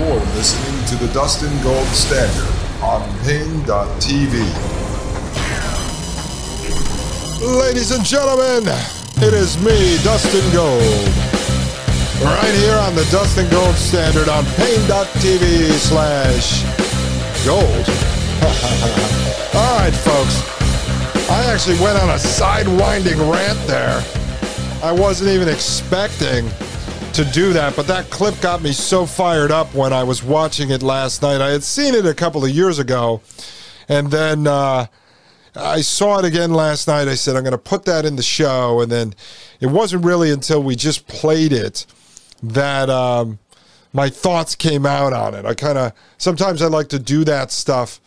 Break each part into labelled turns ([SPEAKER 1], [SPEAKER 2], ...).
[SPEAKER 1] You're listening to the Dustin Gold Standard on Paine.tv. Ladies and gentlemen, it is me, Dustin Gold. Right here on the Dustin Gold Standard on Paine.tv slash gold. All right, folks. I actually went on a sidewinding rant there. I wasn't even expecting to do that, but that clip got me so fired up when I was watching it last night. I had seen it a couple of years ago, and then uh, I saw it again last night. I said, I'm going to put that in the show, and then it wasn't really until we just played it that um, my thoughts came out on it. I kind of sometimes I like to do that stuff,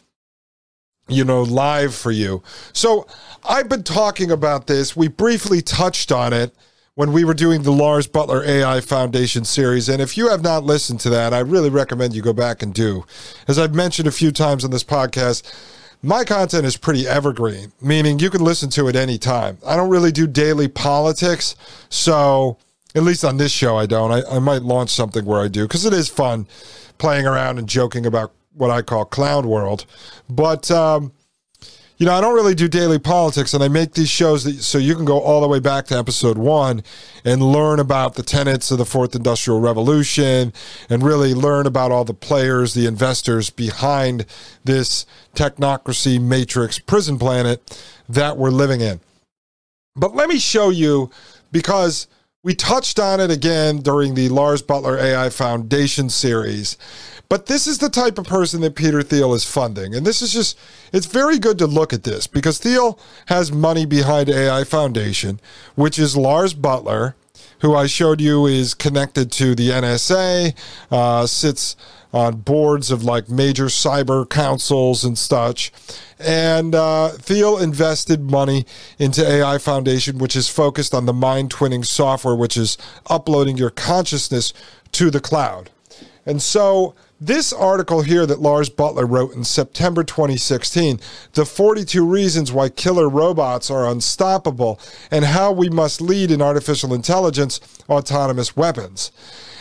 [SPEAKER 1] you know, live for you. So I've been talking about this. We briefly touched on it when we were doing the Lars Butler AI Foundation series. And if you have not listened to that, I really recommend you go back and do. As I've mentioned a few times on this podcast, my content is pretty evergreen, meaning you can listen to it anytime. I don't really do daily politics, so at least on this show, I don't. I, I might launch something where I do because it is fun playing around and joking about what I call clown world. But um, you know, I don't really do daily politics, and I make these shows that, so you can go all the way back to episode one and learn about the tenets of the fourth industrial revolution and really learn about all the players, the investors behind this technocracy matrix prison planet that we're living in. But let me show you because we touched on it again during the Lars Butler AI Foundation series. But this is the type of person that Peter Thiel is funding. And this is just, it's very good to look at this because Thiel has money behind AI Foundation, which is Lars Butler, who I showed you is connected to the NSA, uh, sits on boards of like major cyber councils and such. And uh, Thiel invested money into AI Foundation, which is focused on the mind twinning software, which is uploading your consciousness to the cloud. And so this article here that Lars Butler wrote in September 2016, The 42 Reasons Why Killer Robots Are Unstoppable and How We Must Lead in Artificial Intelligence Autonomous Weapons.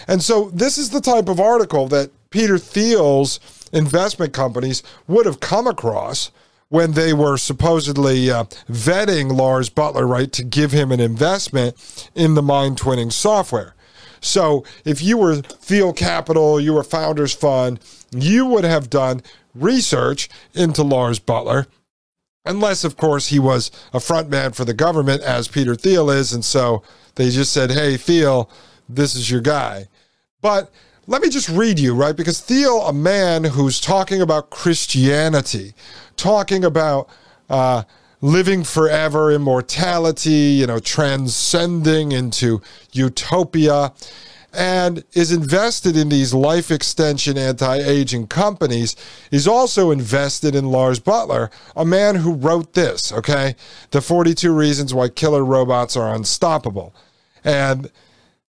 [SPEAKER 1] And so this is the type of article that Peter Thiel's investment companies would have come across when they were supposedly uh, vetting Lars Butler, right, to give him an investment in the mind twinning software. So if you were Thiel Capital, you were Founders Fund, you would have done research into Lars Butler. Unless, of course, he was a front man for the government, as Peter Thiel is. And so they just said, hey, Thiel, this is your guy. But let me just read you, right? Because Thiel, a man who's talking about Christianity, talking about uh, living forever, immortality, you know, transcending into utopia, and is invested in these life extension anti aging companies, is also invested in Lars Butler, a man who wrote this, okay? The 42 Reasons Why Killer Robots Are Unstoppable. And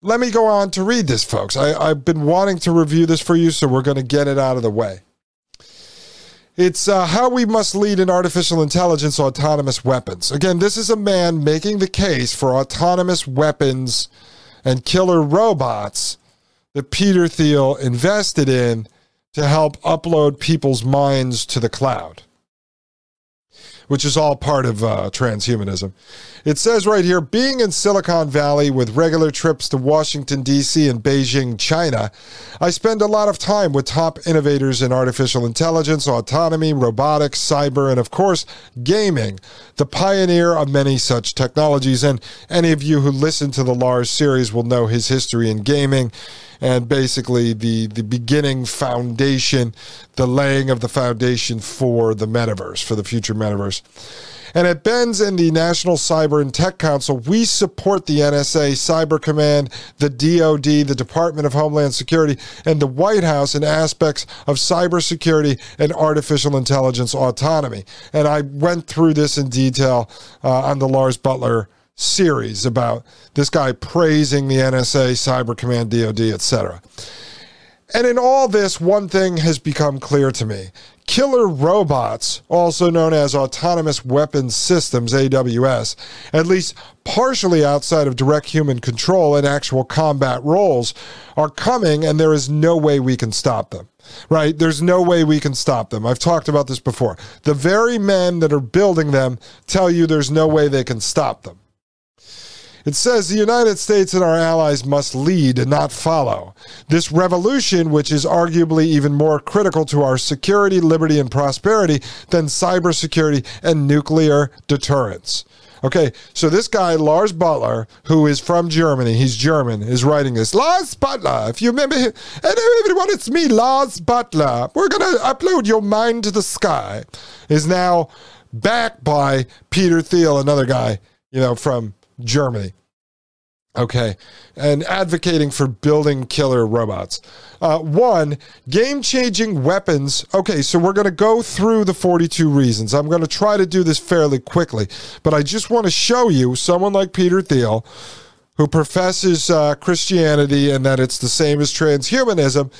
[SPEAKER 1] let me go on to read this, folks. I, have been wanting to review this for you, so we're going to get it out of the way. It's uh, how we must lead in artificial intelligence autonomous weapons. Again, this is a man making the case for autonomous weapons and killer robots that Peter Thiel invested in to help upload people's minds to the cloud which is all part of uh, transhumanism. It says right here being in Silicon Valley with regular trips to Washington, D.C. and Beijing, China, I spend a lot of time with top innovators in artificial intelligence, autonomy, robotics, cyber, and of course, gaming, the pioneer of many such technologies. And any of you who listen to the Lars series will know his history in gaming and basically the the beginning foundation, the laying of the foundation for the metaverse, for the future metaverse. Hackers. And at Ben's and the National Cyber and Tech Council, we support the NSA, Cyber Command, the DoD, the Department of Homeland Security, and the White House in aspects of cybersecurity and artificial intelligence autonomy. And I went through this in detail uh, on the Lars Butler series about this guy praising the NSA, Cyber Command, DoD, etc. And in all this, one thing has become clear to me. Killer robots, also known as autonomous weapons systems, AWS, at least partially outside of direct human control and actual combat roles, are coming, and there is no way we can stop them. Right? There's no way we can stop them. I've talked about this before. The very men that are building them tell you there's no way they can stop them. It says the United States and our allies must lead and not follow. This revolution, which is arguably even more critical to our security, liberty, and prosperity than cybersecurity and nuclear deterrence. Okay, so this guy, Lars Butler, who is from Germany, he's German, is writing this. Lars Butler, if you remember, him, hello everyone, it's me, Lars Butler. We're going to upload your mind to the sky. Is now backed by Peter Thiel, another guy, you know, from Germany. Okay, and advocating for building killer robots. Uh, one, game changing weapons. Okay, so we're going to go through the 42 reasons. I'm going to try to do this fairly quickly, but I just want to show you someone like Peter Thiel, who professes uh, Christianity and that it's the same as transhumanism,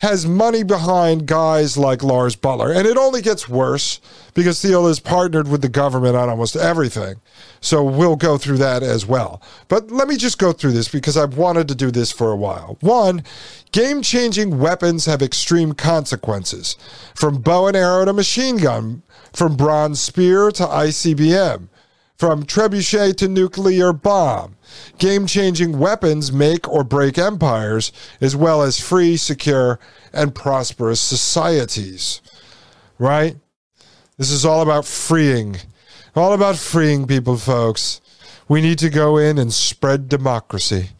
[SPEAKER 1] has money behind guys like Lars Butler. And it only gets worse because Thiel is partnered with the government on almost everything. So we'll go through that as well. But let me just go through this because I've wanted to do this for a while. One, game changing weapons have extreme consequences from bow and arrow to machine gun, from bronze spear to ICBM, from trebuchet to nuclear bomb. Game changing weapons make or break empires, as well as free, secure, and prosperous societies. Right? This is all about freeing, all about freeing people, folks. We need to go in and spread democracy.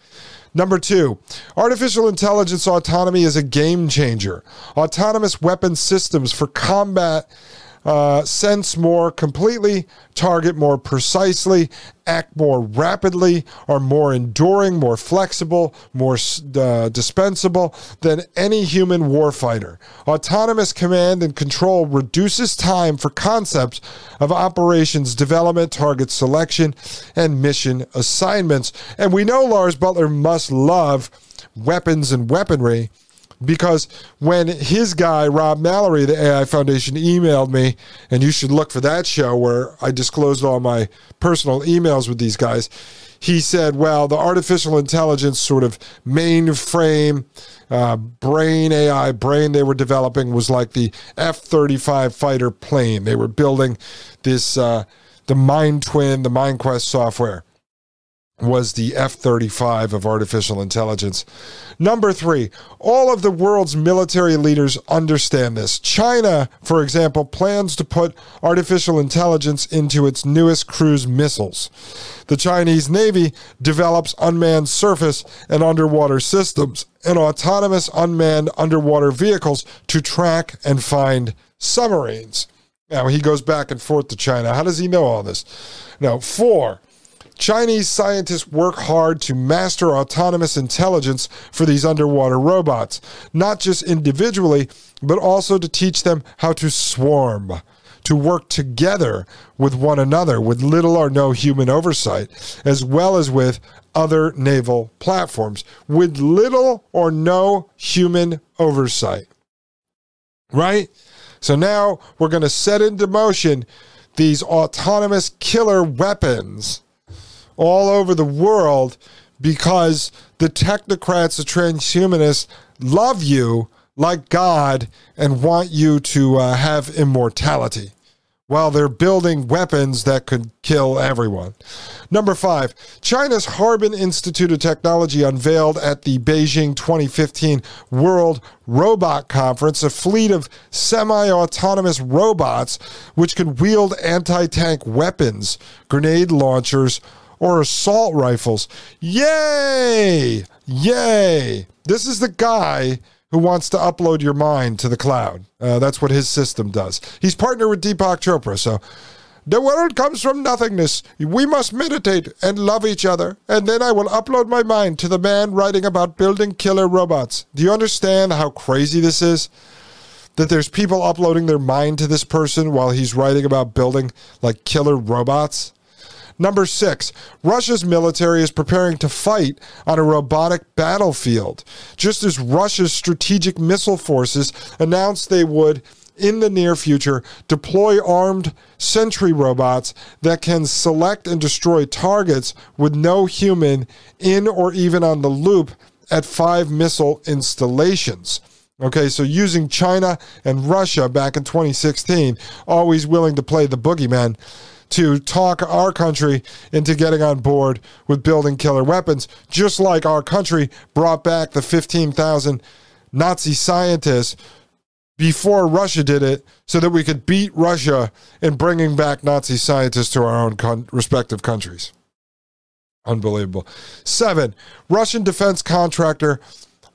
[SPEAKER 1] Number two, artificial intelligence autonomy is a game changer. Autonomous weapon systems for combat uh, sense more completely, target more precisely, act more rapidly, are more enduring, more flexible, more uh, dispensable than any human warfighter. Autonomous command and control reduces time for concepts of operations development, target selection, and mission assignments. And we know Lars Butler must love weapons and weaponry because when his guy Rob Mallory, the AI Foundation, emailed me, and you should look for that show where I disclosed all my personal emails with these guys. He said, "Well, the artificial intelligence sort of mainframe uh, brain AI brain they were developing was like the F thirty five fighter plane. They were building this." Uh, the Mind Twin, the MindQuest software was the F 35 of artificial intelligence. Number three, all of the world's military leaders understand this. China, for example, plans to put artificial intelligence into its newest cruise missiles. The Chinese Navy develops unmanned surface and underwater systems and autonomous unmanned underwater vehicles to track and find submarines. Now, he goes back and forth to China. How does he know all this? Now, four, Chinese scientists work hard to master autonomous intelligence for these underwater robots, not just individually, but also to teach them how to swarm, to work together with one another with little or no human oversight, as well as with other naval platforms with little or no human oversight. Right? So now we're going to set into motion these autonomous killer weapons all over the world because the technocrats, the transhumanists love you like God and want you to uh, have immortality while they're building weapons that could kill everyone. Number five, China's Harbin Institute of Technology unveiled at the Beijing 2015 World Robot Conference a fleet of semi autonomous robots which can wield anti tank weapons, grenade launchers, or assault rifles. Yay! Yay! This is the guy who wants to upload your mind to the cloud. Uh, that's what his system does. He's partnered with Deepak Chopra, so the world comes from nothingness. We must meditate and love each other, and then I will upload my mind to the man writing about building killer robots. Do you understand how crazy this is? That there's people uploading their mind to this person while he's writing about building like killer robots? Number six, Russia's military is preparing to fight on a robotic battlefield, just as Russia's strategic missile forces announced they would in the near future deploy armed sentry robots that can select and destroy targets with no human in or even on the loop at five missile installations. Okay, so using China and Russia back in 2016, always willing to play the boogeyman to talk our country into getting on board with building killer weapons, just like our country brought back the 15,000 Nazi scientists before Russia did it so that we could beat Russia in bringing back Nazi scientists to our own con- respective countries. Unbelievable. Seven, Russian defense contractor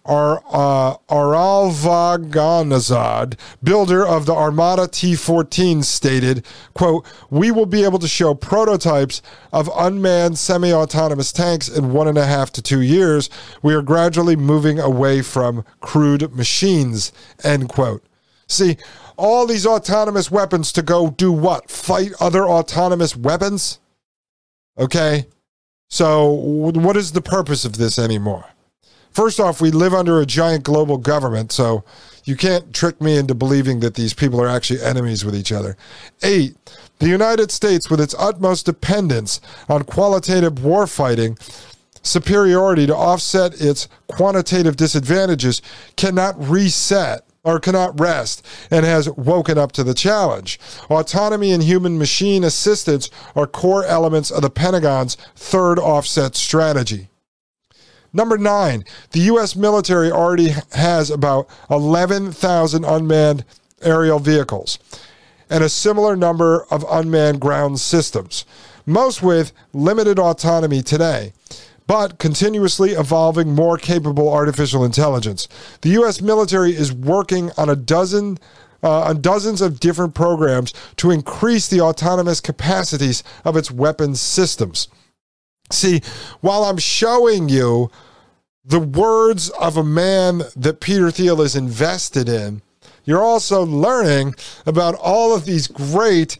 [SPEAKER 1] Ar, uh, Aralvaganazad, builder of the Armata T-14, stated, quote, We will be able to show prototypes of unmanned semi-autonomous tanks in one and a half to two years. We are gradually moving away from crude machines, end quote. See, all these autonomous weapons to go do what? Fight other autonomous weapons? Okay? So, what is the purpose of this anymore? First off, we live under a giant global government, so you can't trick me into believing that these people are actually enemies with each other. Eight, the United States, with its utmost dependence on qualitative warfighting, superiority to offset its quantitative disadvantages, cannot reset or cannot rest and has woken up to the challenge. Autonomy and human machine assistance are core elements of the Pentagon's third offset strategy. Number nine, the U.S. military already has about 11,000 unmanned aerial vehicles and a similar number of unmanned ground systems, most with limited autonomy today but continuously evolving, more capable artificial intelligence. The U.S. military is working on a dozen. Uh, on dozens of different programs to increase the autonomous capacities of its weapons systems. See, while I'm showing you the words of a man that Peter Thiel is invested in, you're also learning about all of these great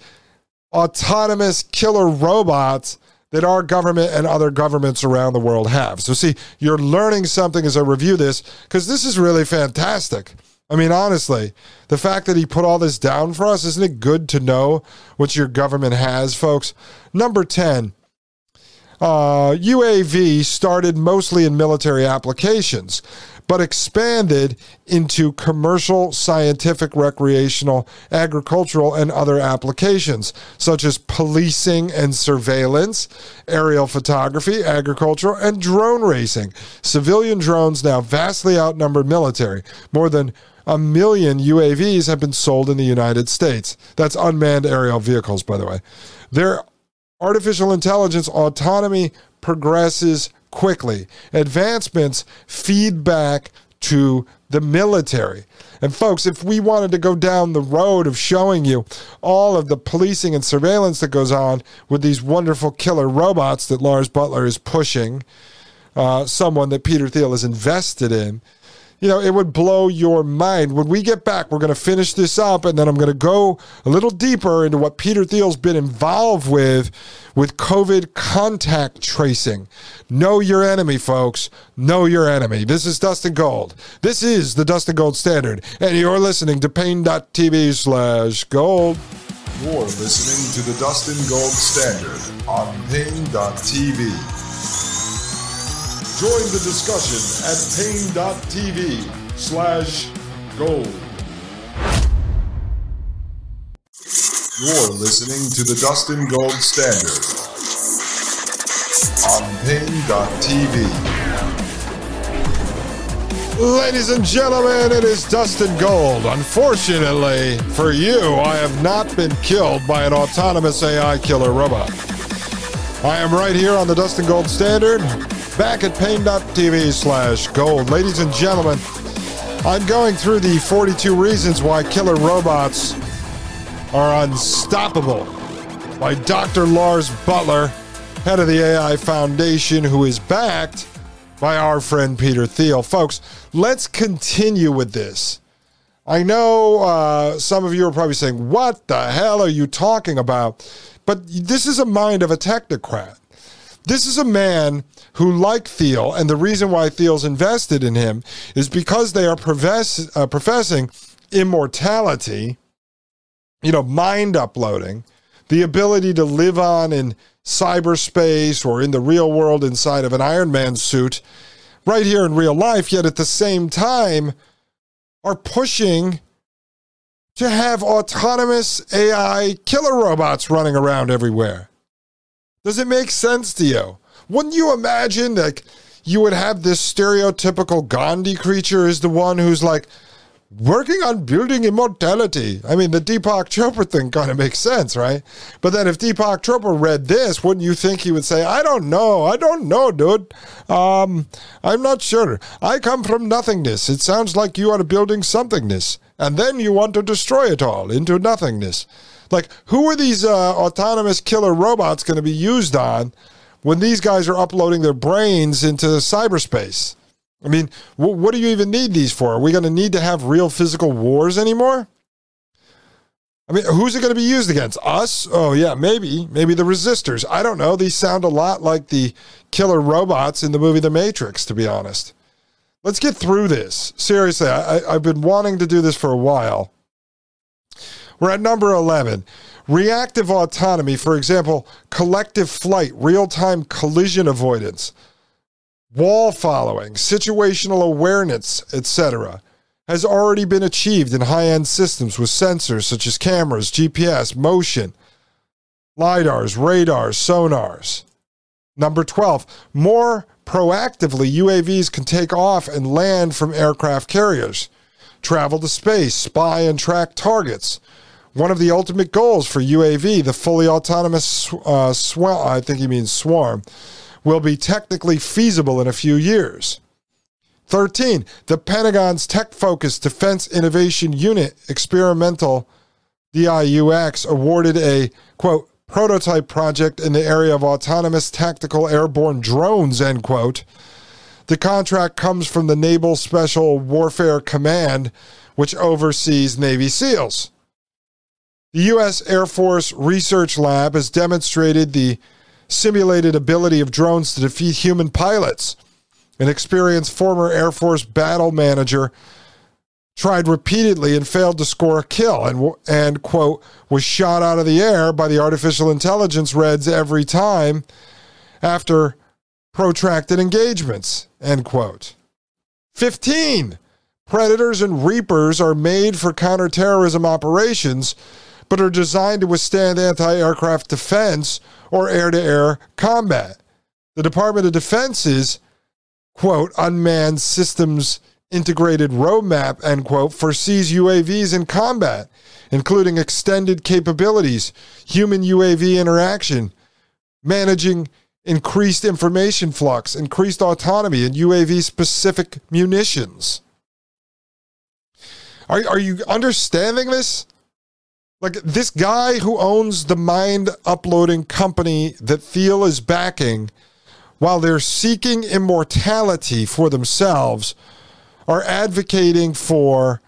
[SPEAKER 1] autonomous killer robots that our government and other governments around the world have. So, see, you're learning something as I review this because this is really fantastic. I mean, honestly, the fact that he put all this down for us, isn't it good to know what your government has, folks? Number 10, uh, UAV started mostly in military applications but expanded into commercial, scientific, recreational, agricultural, and other applications, such as policing and surveillance, aerial photography, agricultural, and drone racing. Civilian drones now vastly outnumber military. More than a million UAVs have been sold in the United States. That's unmanned aerial vehicles, by the way. Their artificial intelligence autonomy progresses quickly. Advancements feed back to the military. And folks, if we wanted to go down the road of showing you all of the policing and surveillance that goes on with these wonderful killer robots that Lars Butler is pushing, uh, someone that Peter Thiel is invested in, you know, it would blow your mind. When we get back, we're going to finish this up, and then I'm going to go a little deeper into what Peter Thiel's been involved with with COVID contact tracing. Know your enemy, folks. Know your enemy. This is Dustin Gold. This is the Dustin Gold Standard, and you're listening to Paine.tv slash gold.
[SPEAKER 2] You're listening to the Dustin Gold Standard on Paine.tv. Join the discussion at paine.tv slash gold. You're listening to the Dustin Gold Standard on paine.tv.
[SPEAKER 1] Ladies and gentlemen, it is Dustin Gold. Unfortunately for you, I have not been killed by an autonomous AI killer robot. I am right here on the Dustin Gold Standard, back at paine.tv slash gold. Ladies and gentlemen, I'm going through the 42 reasons why killer robots are unstoppable by Dr. Lars Butler, head of the AI Foundation, who is backed by our friend Peter Thiel. Folks, let's continue with this. I know uh, some of you are probably saying, What the hell are you talking about? But this is a mind of a technocrat. This is a man who, like Thiel, and the reason why Thiel's invested in him is because they are profess, uh, professing immortality, you know, mind uploading, the ability to live on in cyberspace or in the real world inside of an Iron Man suit right here in real life, yet at the same time are pushing to have autonomous AI killer robots running around everywhere. Does it make sense to you? Wouldn't you imagine that you would have this stereotypical Gandhi creature is the one who's like working on building immortality? I mean, the Deepak Chopra thing kind of makes sense, right? But then if Deepak Chopra read this, wouldn't you think he would say, I don't know, I don't know, dude. Um, I'm not sure. I come from nothingness. It sounds like you are building somethingness. And then you want to destroy it all into nothingness. Like, who are these uh, autonomous killer robots going to be used on when these guys are uploading their brains into cyberspace? I mean, wh- what do you even need these for? Are we going to need to have real physical wars anymore? I mean, who's it going to be used against? Us? Oh, yeah, maybe. Maybe the resistors. I don't know. These sound a lot like the killer robots in the movie The Matrix, to be honest. Let's get through this. Seriously, I, I've been wanting to do this for a while. We're at number 11. Reactive autonomy, for example, collective flight, real time collision avoidance, wall following, situational awareness, etc., has already been achieved in high end systems with sensors such as cameras, GPS, motion, LIDARs, radars, sonars. Number 12, more proactively, UAVs can take off and land from aircraft carriers, travel to space, spy and track targets one of the ultimate goals for UAV, the fully autonomous uh, swarm, I think he means swarm, will be technically feasible in a few years. 13. The Pentagon's tech focused Defense Innovation Unit experimental DIUX awarded a quote prototype project in the area of autonomous tactical airborne drones end quote. The contract comes from the Naval Special Warfare Command, which oversees Navy SEALs. The U.S. Air Force Research Lab has demonstrated the simulated ability of drones to defeat human pilots. An experienced former Air Force battle manager tried repeatedly and failed to score a kill and, and quote, was shot out of the air by the artificial intelligence reds every time after protracted engagements, end quote. 15. Predators and Reapers are made for counterterrorism operations but are designed to withstand anti aircraft defense or air to air combat. The Department of Defense's, quote, unmanned systems integrated roadmap, end quote, foresees UAVs in combat, including extended capabilities, human UAV interaction, managing increased information flux, increased autonomy, and UAV specific munitions. Are, are you understanding this? Like this guy who owns the mind uploading company that Thiel is backing, while they're seeking immortality for themselves, are advocating for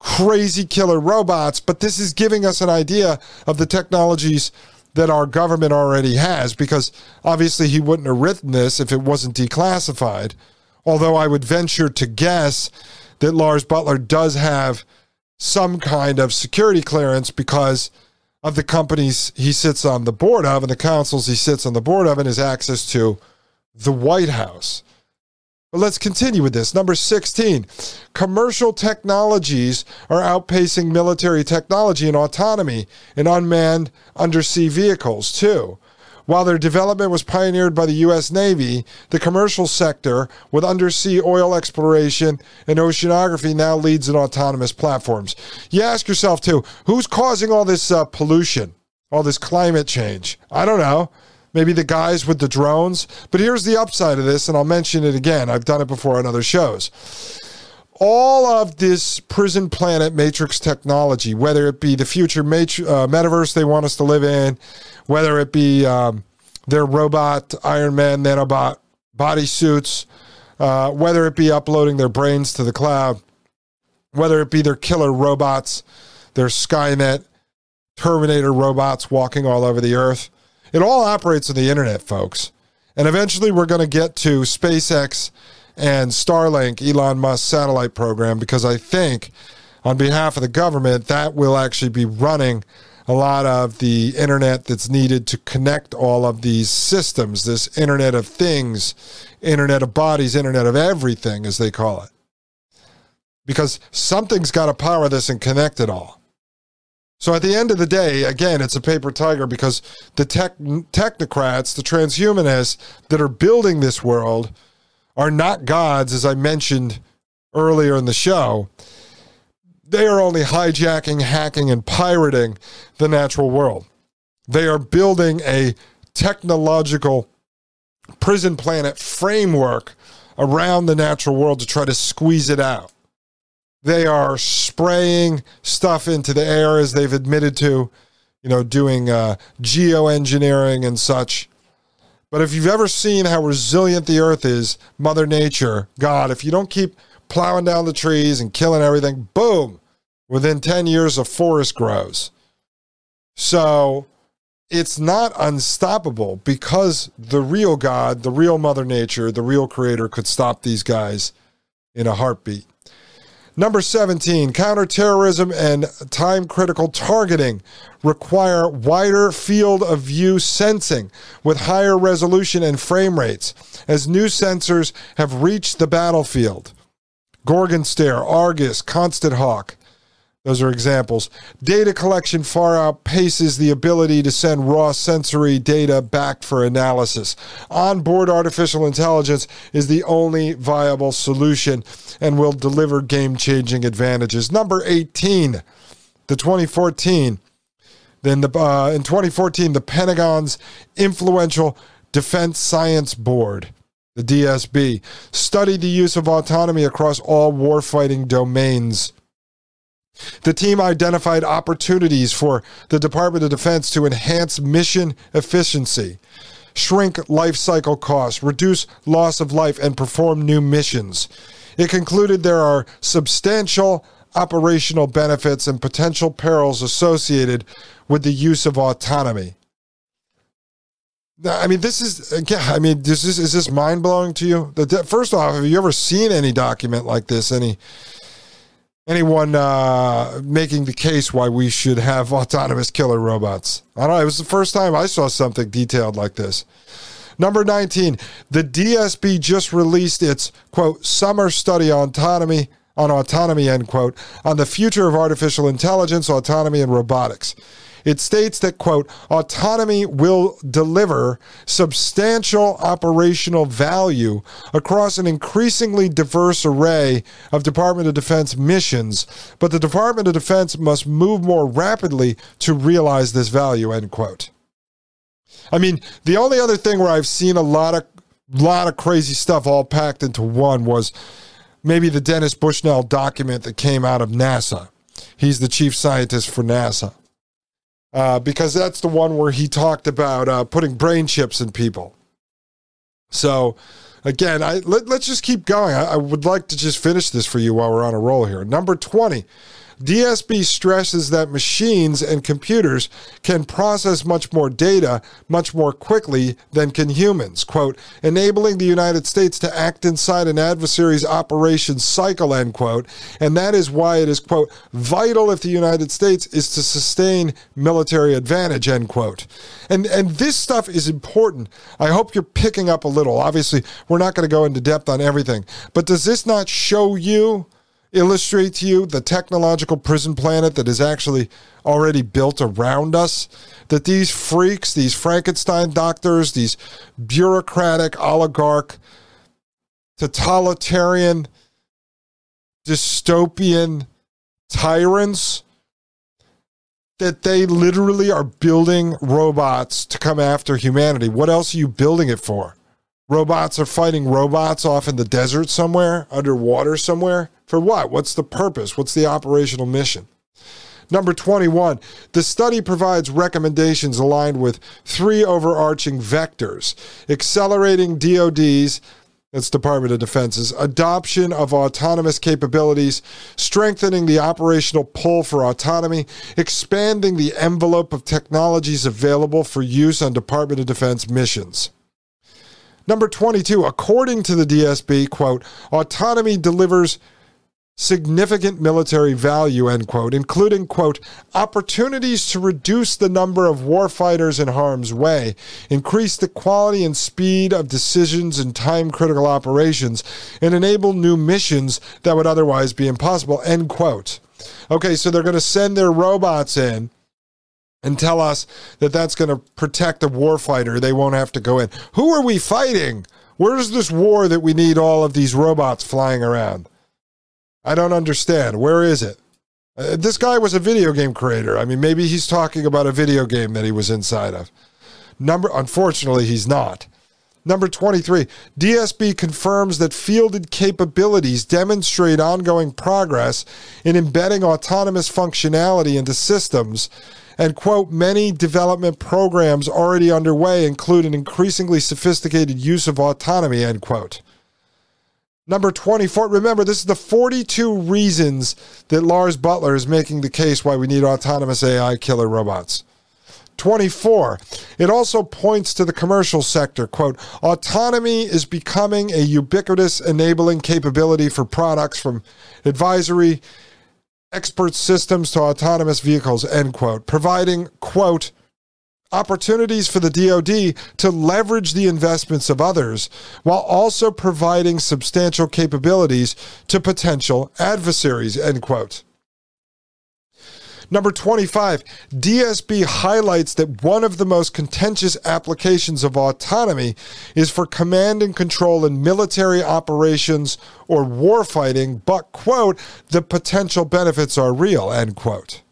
[SPEAKER 1] crazy killer robots. But this is giving us an idea of the technologies that our government already has, because obviously he wouldn't have written this if it wasn't declassified. Although I would venture to guess that Lars Butler does have some kind of security clearance because of the companies he sits on the board of and the councils he sits on the board of and his access to the White House. But let's continue with this. Number 16, commercial technologies are outpacing military technology and autonomy in unmanned undersea vehicles, too. While their development was pioneered by the U.S. Navy, the commercial sector, with undersea oil exploration and oceanography, now leads in autonomous platforms. You ask yourself, too, who's causing all this uh, pollution, all this climate change? I don't know. Maybe the guys with the drones. But here's the upside of this, and I'll mention it again. I've done it before on other shows. all of this prison planet matrix technology, whether it be the future uh, metaverse they want us to live in, whether it be um, their robot Iron Man nanobot bodysuits, uh, whether it be uploading their brains to the cloud, whether it be their killer robots, their Skynet, Terminator robots walking all over the earth. It all operates on the internet, folks. And eventually we're going to get to SpaceX and Starlink, Elon Musk's satellite program, because I think on behalf of the government, that will actually be running a lot of the internet that's needed to connect all of these systems, this Internet of Things, Internet of Bodies, Internet of Everything, as they call it. Because something's got to power this and connect it all. So at the end of the day, again, it's a paper tiger because the tech, technocrats, the transhumanists that are building this world are not gods, as I mentioned earlier in the show. They are only hijacking, hacking, and pirating the natural world. They are building a technological prison planet framework around the natural world to try to squeeze it out. They are spraying stuff into the air as they've admitted to, you know, doing uh, geoengineering and such. But if you've ever seen how resilient the earth is, Mother Nature, God, if you don't keep plowing down the trees and killing everything, boom, within 10 years, a forest grows. So it's not unstoppable because the real God, the real Mother Nature, the real Creator could stop these guys in a heartbeat. Number 17, counterterrorism and time critical targeting require wider field of view sensing with higher resolution and frame rates as new sensors have reached the battlefield. Gorgon Stare, Argus, Constant Hawk, those are examples. Data collection far outpaces the ability to send raw sensory data back for analysis. Onboard artificial intelligence is the only viable solution and will deliver game changing advantages. Number 18, the 2014. Then the, uh, in 2014, the Pentagon's influential Defense Science Board the DSB, studied the use of autonomy across all warfighting domains. The team identified opportunities for the Department of Defense to enhance mission efficiency, shrink life cycle costs, reduce loss of life, and perform new missions. It concluded there are substantial operational benefits and potential perils associated with the use of autonomy. I mean, this is again. I mean, this is is this mind blowing to you? The, first off, have you ever seen any document like this? Any anyone uh, making the case why we should have autonomous killer robots. I don't know. It was the first time I saw something detailed like this. Number 19, the DSB just released its quote summer study on autonomy on autonomy end quote on the future of artificial intelligence, autonomy and robotics. It states that, quote, autonomy will deliver substantial operational value across an increasingly diverse array of Department of Defense missions, but the Department of Defense must move more rapidly to realize this value, end quote. I mean, the only other thing where I've seen a lot of lot of crazy stuff all packed into one was maybe the Dennis Bushnell document that came out of NASA. He's the chief scientist for NASA uh, because that's the one where he talked about uh, putting brain chips in people. So, again, I let, us just keep going. I, I, would like to just finish this for you while we're on a roll here. Number 20, DSB stresses that machines and computers can process much more data much more quickly than can humans, quote, enabling the United States to act inside an adversary's operations cycle, end quote. And that is why it is, quote, vital if the United States is to sustain military advantage, end quote. And, and this stuff is important. I hope you're picking up a little. Obviously, we're not going to go into depth on everything, but does this not show you? Illustrate to you the technological prison planet that is actually already built around us. That these freaks, these Frankenstein doctors, these bureaucratic, oligarch, totalitarian, dystopian tyrants, that they literally are building robots to come after humanity. What else are you building it for? Robots are fighting robots off in the desert somewhere, underwater somewhere. For what? What's the purpose? What's the operational mission? Number 21, the study provides recommendations aligned with three overarching vectors accelerating DoD's that's Department of Defense's adoption of autonomous capabilities, strengthening the operational pull for autonomy, expanding the envelope of technologies available for use on Department of Defense missions. Number 22, according to the DSB, quote, autonomy delivers significant military value, end quote, including, quote, opportunities to reduce the number of warfighters in harm's way, increase the quality and speed of decisions in time critical operations, and enable new missions that would otherwise be impossible, end quote. Okay, so they're going to send their robots in and tell us that that's going to protect the warfighter. They won't have to go in. Who are we fighting? Where's this war that we need all of these robots flying around? I don't understand. Where is it? Uh, this guy was a video game creator. I mean, maybe he's talking about a video game that he was inside of. Number unfortunately, he's not. Number 23, DSB confirms that fielded capabilities demonstrate ongoing progress in embedding autonomous functionality into systems. And, quote, many development programs already underway include an increasingly sophisticated use of autonomy, end quote. Number 24, remember, this is the 42 reasons that Lars Butler is making the case why we need autonomous AI killer robots. 24. It also points to the commercial sector. Quote, autonomy is becoming a ubiquitous enabling capability for products from advisory expert systems to autonomous vehicles, end quote, providing, quote, opportunities for the DoD to leverage the investments of others while also providing substantial capabilities to potential adversaries, end quote. Number 25, DSB highlights that one of the most contentious applications of autonomy is for command and control in military operations or warfighting, but, quote, the potential benefits are real, end quote.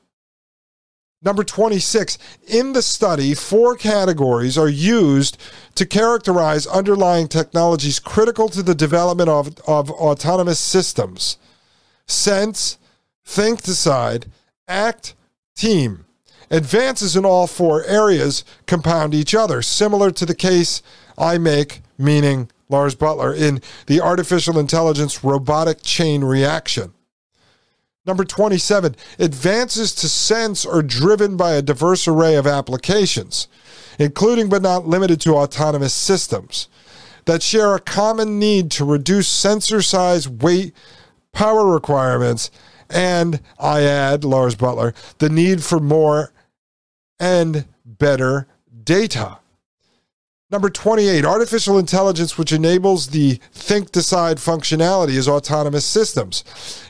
[SPEAKER 1] Number 26, in the study, four categories are used to characterize underlying technologies critical to the development of, of autonomous systems sense, think, decide, act, team. Advances in all four areas compound each other, similar to the case I make, meaning Lars Butler, in the artificial intelligence robotic chain reaction. Number 27, advances to sense are driven by a diverse array of applications, including but not limited to autonomous systems that share a common need to reduce sensor size, weight, power requirements, and I add, Lars Butler, the need for more and better data. Number 28, artificial intelligence, which enables the think decide functionality as autonomous systems,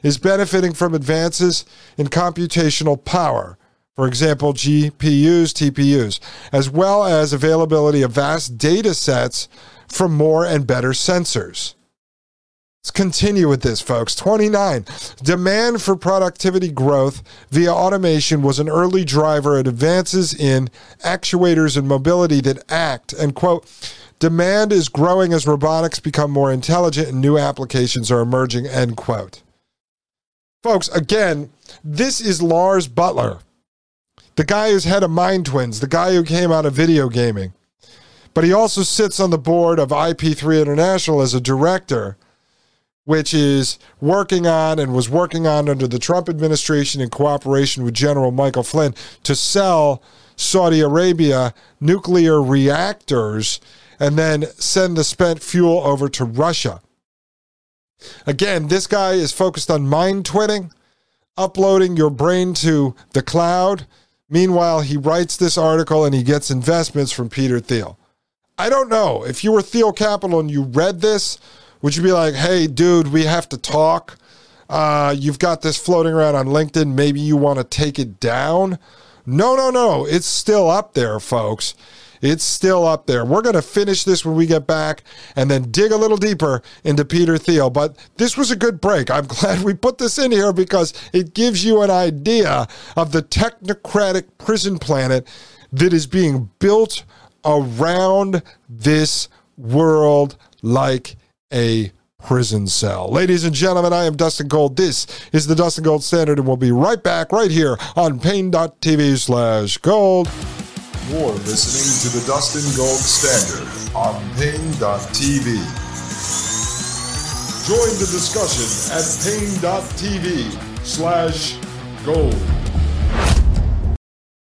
[SPEAKER 1] is benefiting from advances in computational power. For example, GPUs, TPUs, as well as availability of vast data sets from more and better sensors. Let's continue with this, folks. 29. Demand for productivity growth via automation was an early driver at advances in actuators and mobility that act. And, quote, demand is growing as robotics become more intelligent and new applications are emerging, end quote. Folks, again, this is Lars Butler, the guy who's head of Mind Twins, the guy who came out of video gaming. But he also sits on the board of IP3 International as a director which is working on and was working on under the Trump administration in cooperation with General Michael Flynn to sell Saudi Arabia nuclear reactors and then send the spent fuel over to Russia. Again, this guy is focused on mind twinning, uploading your brain to the cloud. Meanwhile, he writes this article and he gets investments from Peter Thiel. I don't know. If you were Thiel Capital and you read this, would you be like, hey, dude, we have to talk? Uh, you've got this floating around on LinkedIn. Maybe you want to take it down? No, no, no. It's still up there, folks. It's still up there. We're going to finish this when we get back and then dig a little deeper into Peter Thiel. But this was a good break. I'm glad we put this in here because it gives you an idea of the technocratic prison planet that is being built around this world like a prison cell. Ladies and gentlemen, I am Dustin Gold. This is the Dustin Gold Standard, and we'll be right back right here on paine.tv slash gold.
[SPEAKER 2] You're listening to the Dustin Gold Standard on Paine.tv. Join the discussion at Paine.tv slash gold.